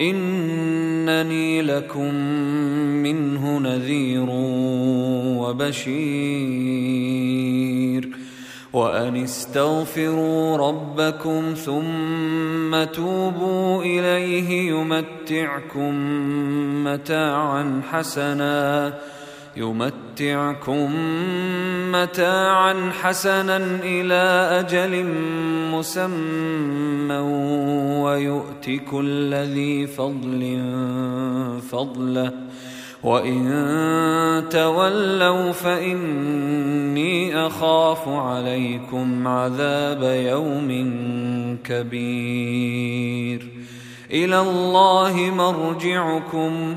إنني لكم منه نذير وبشير. وأن استغفروا ربكم ثم توبوا إليه يمتعكم متاعا حسنا. يمتعكم متاعا حسنا إلى أجل مسمى ويؤت كل ذي فضل فضله. وإن تولوا فإني أخاف عليكم عذاب يوم كبير. إلى الله مرجعكم.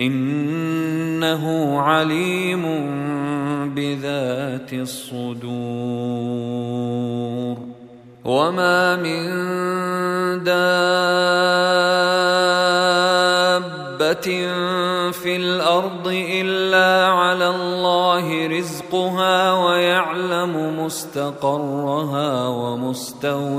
إنه عليم بذات الصدور. وما من دابة في الأرض إلا على الله رزقها ويعلم مستقرها ومستودعها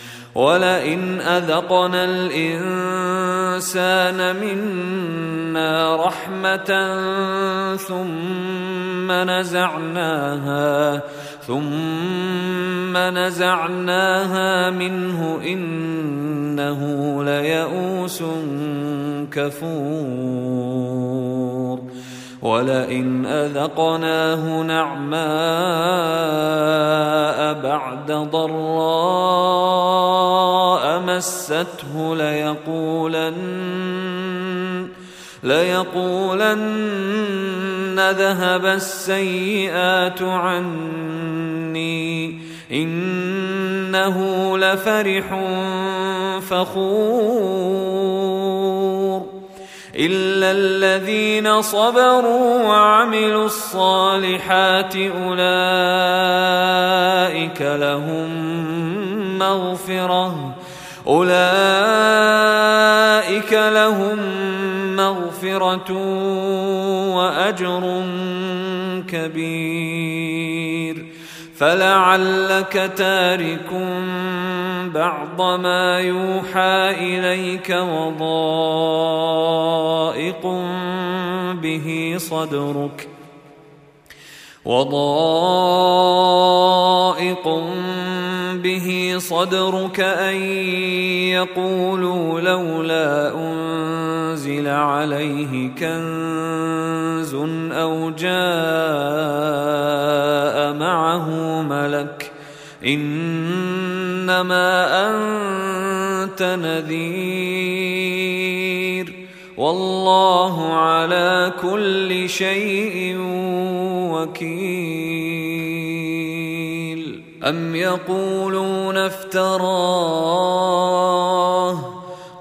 ولئن أذقنا الإنسان منا رحمة ثم نزعناها ثم نزعناها منه إنه ليئوس كفور. ولئن اذقناه نعماء بعد ضراء مسته ليقولن ليقولن ذهب السيئات عني انه لفرح فخور الا الذين صبروا وعملوا الصالحات اولئك لهم مغفره اولئك لهم مغفره واجر كبير فلعلك تارك بعض ما يوحى إليك وضائق به صدرك وضائق به صدرك أن يقولوا لولا أنزل عليه كنز أو جاء معه ملك إنما أنت نذير والله على كل شيء وكيل. أم يقولون افتراه؟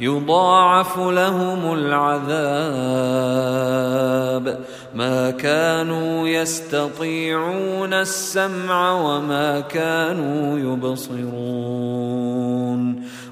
يضاعف لهم العذاب. ما كانوا يستطيعون السمع وما كانوا يبصرون.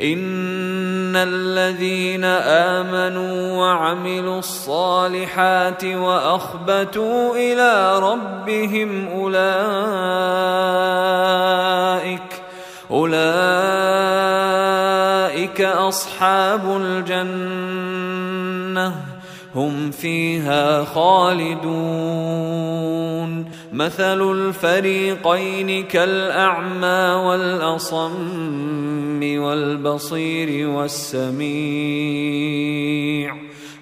ان الذين امنوا وعملوا الصالحات واخبتوا إلى ربهم اولئك اولئك اصحاب الجنه هم فيها خالدون. مثل الفريقين كالأعمى والأصم والبصير والسميع.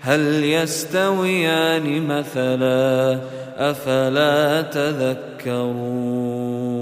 هل يستويان مثلا؟ أفلا تذكرون.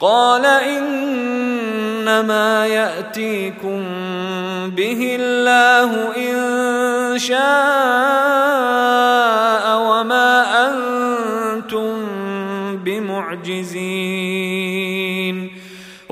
قال إنما يأتيكم به الله إن شاء وما أنتم بمعجزين.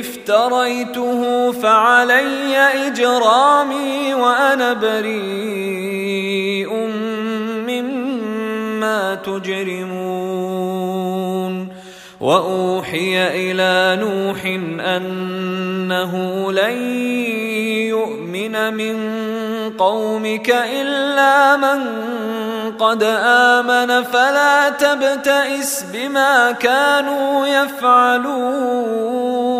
افتريته فعلي إجرامي وأنا بريء مما تجرمون. وأوحي إلى نوح أنه لن يؤمن من قومك إلا من قد آمن فلا تبتئس بما كانوا يفعلون.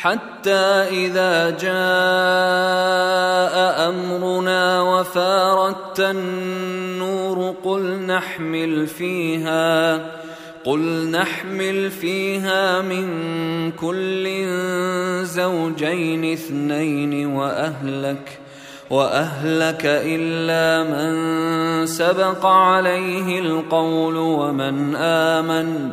حتى إذا جاء أمرنا وفارت النور قل نحمل فيها قل نحمل فيها من كل زوجين اثنين وأهلك وأهلك إلا من سبق عليه القول ومن آمن.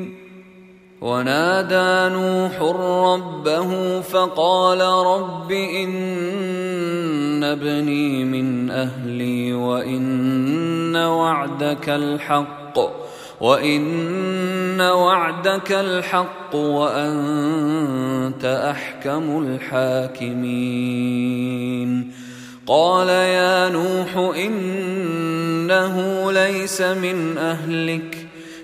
ونادى نوح ربه فقال رب إن ابني من أهلي وإن وعدك الحق وإن وعدك الحق وأنت أحكم الحاكمين. قال يا نوح إنه ليس من أهلك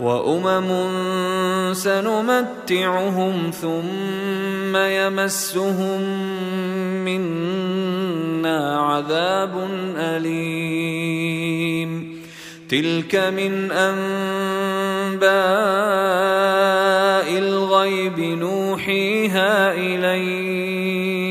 وأمم سنمتعهم ثم يمسهم منا عذاب أليم. تلك من أنباء الغيب نوحيها إليك.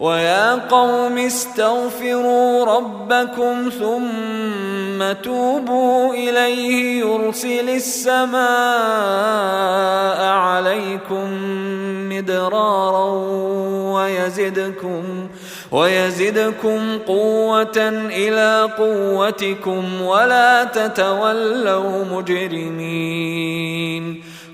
ويا قوم استغفروا ربكم ثم توبوا إليه يرسل السماء عليكم مدرارا ويزدكم ويزدكم قوة إلى قوتكم ولا تتولوا مجرمين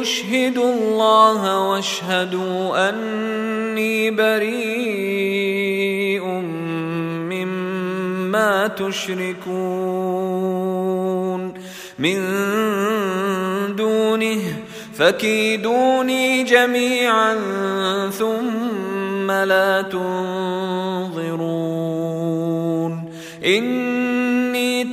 أشهد الله واشهدوا أني بريء مما تشركون من دونه فكيدوني جميعا ثم لا تنظرون اني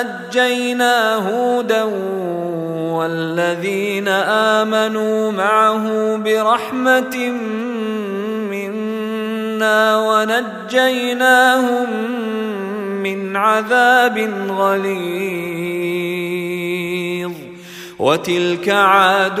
امرنا نجينا هودا والذين آمنوا معه برحمة منا ونجيناهم من عذاب غليظ. وتلك عاد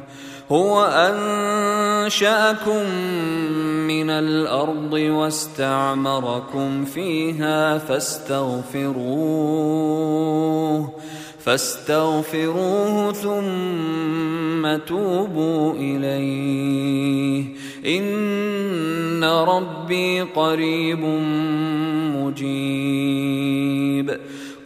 هو أنشأكم من الأرض واستعمركم فيها فاستغفروه فاستغفروه ثم توبوا إليه. إن ربي قريب مجيب.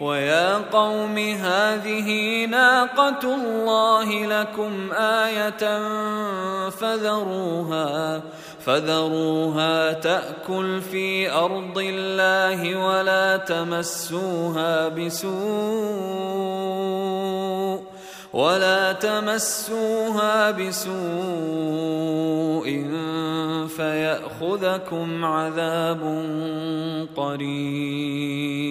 ويا قوم هذه ناقة الله لكم آية فذروها فذروها تأكل في أرض الله ولا تمسوها بسوء ولا تمسوها بسوء فيأخذكم عذاب قريب.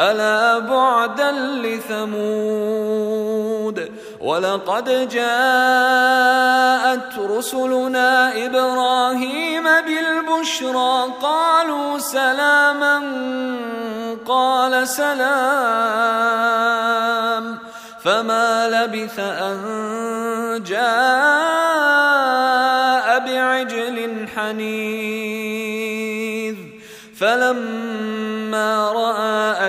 ألا بعدا لثمود ولقد جاءت رسلنا إبراهيم بالبشرى قالوا سلاما قال سلام فما لبث أن جاء بعجل حنيذ فلما رأى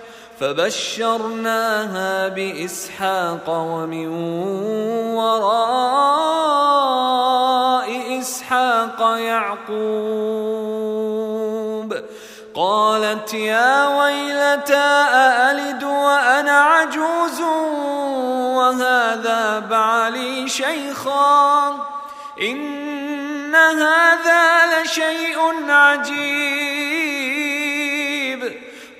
فبشرناها بإسحاق ومن وراء إسحاق يعقوب. قالت يا ويلتى أألد وأنا عجوز وهذا بعلي شيخا؟ إن هذا لشيء عجيب.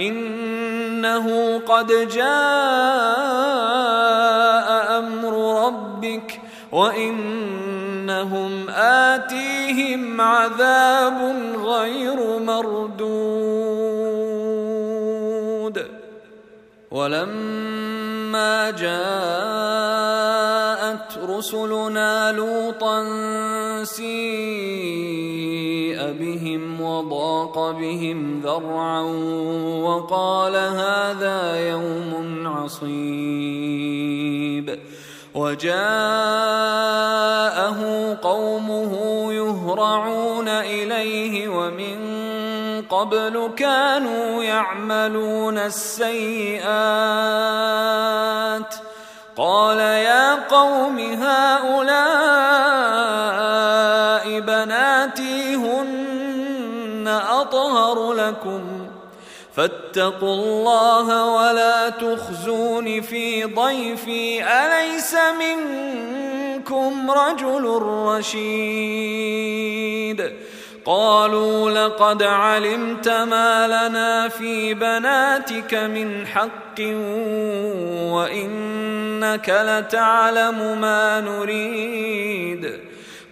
إنه قد جاء أمر ربك وإنهم آتيهم عذاب غير مردود. ولما جاءت رسلنا لوطا بهم وضاق بهم ذرعا وقال هذا يوم عصيب. وجاءه قومه يهرعون إليه ومن قبل كانوا يعملون السيئات. قال يا قوم هؤلاء بناتي أطهر لكم فاتقوا الله ولا تخزون في ضيفي أليس منكم رجل رشيد قالوا لقد علمت ما لنا في بناتك من حق وإنك لتعلم ما نريد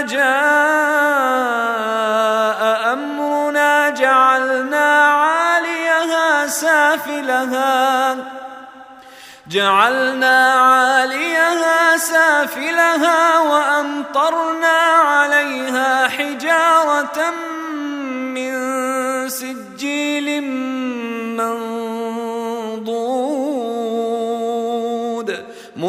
جاء أمرنا جعلنا عاليها سافلها. جعلنا عاليها سافلها وأمطرنا عليها حجارة من سجيل منضود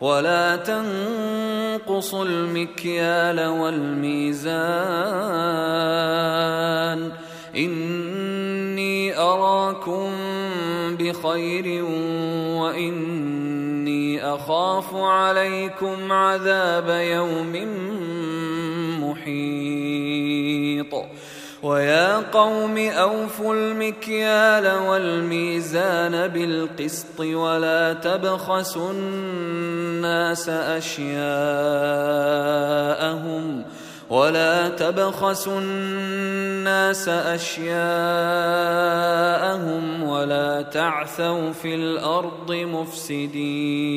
ولا تنقصوا المكيال والميزان. إني أراكم بخير وإني أخاف عليكم عذاب يوم محيط. ويا قوم أوفوا المكيال والميزان بالقسط ولا تبخسوا الناس أشياءهم ولا تبخسوا الناس أشياءهم ولا تعثوا في الأرض مفسدين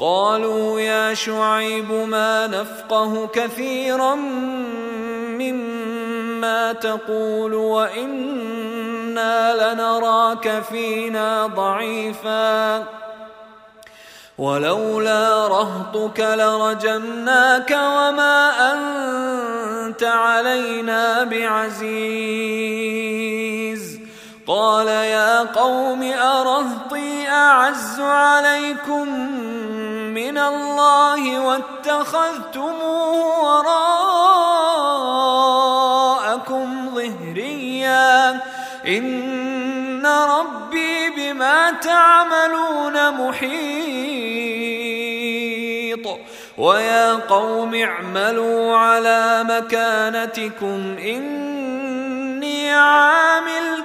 قالوا يا شعيب ما نفقه كثيرا مما تقول وإنا لنراك فينا ضعيفا. ولولا رهطك لرجمناك وما أنت علينا بعزيز. قال يا قوم أرهطي أعز عليكم من الله واتخذتموه وراءكم ظهريا. إن ربي بما تعملون محيط. ويا قوم اعملوا على مكانتكم إني عامل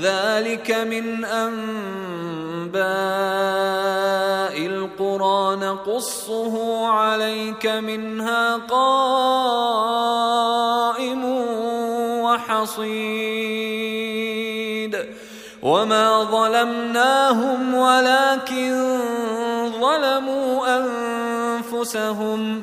ذلك من أنباء القرى. نقصه عليك منها قائم وحصيد. وما ظلمناهم ولكن ظلموا أنفسهم.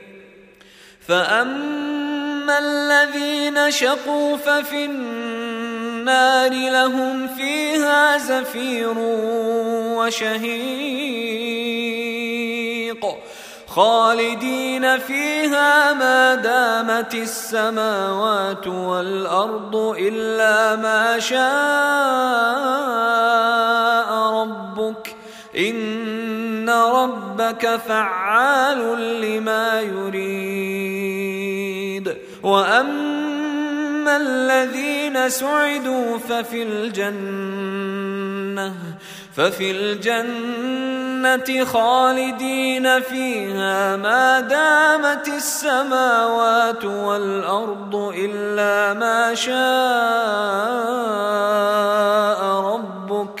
فاما الذين شقوا ففي النار لهم فيها زفير وشهيق خالدين فيها ما دامت السماوات والارض الا ما شاء ربك ان ربك فعال لما يريد. وأما الذين سعدوا ففي الجنة ففي الجنة خالدين فيها ما دامت السماوات والأرض إلا ما شاء ربك.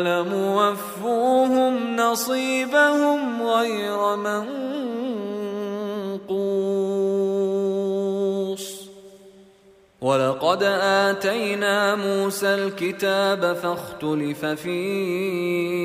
لموفوهم نصيبهم غير منقوص ولقد آتينا موسى الكتاب فاختلف فيه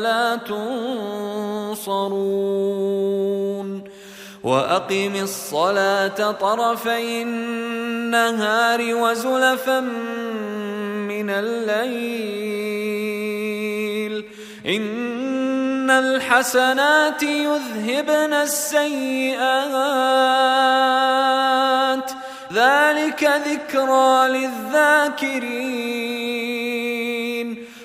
لا تنصرون وأقم الصلاة طرفي النهار وزلفا من الليل. إن الحسنات يذهبن السيئات. ذلك ذكرى للذاكرين.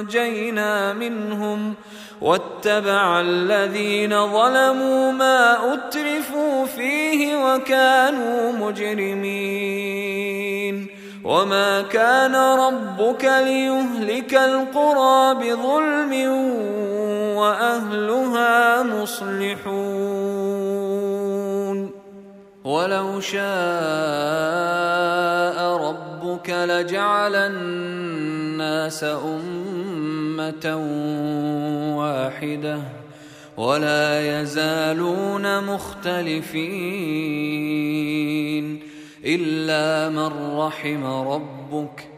انجينا منهم واتبع الذين ظلموا ما اترفوا فيه وكانوا مجرمين وما كان ربك ليهلك القرى بظلم واهلها مصلحون ولو شاء ربك لجعل الناس أمة واحدة ولا يزالون مختلفين إلا من رحم ربك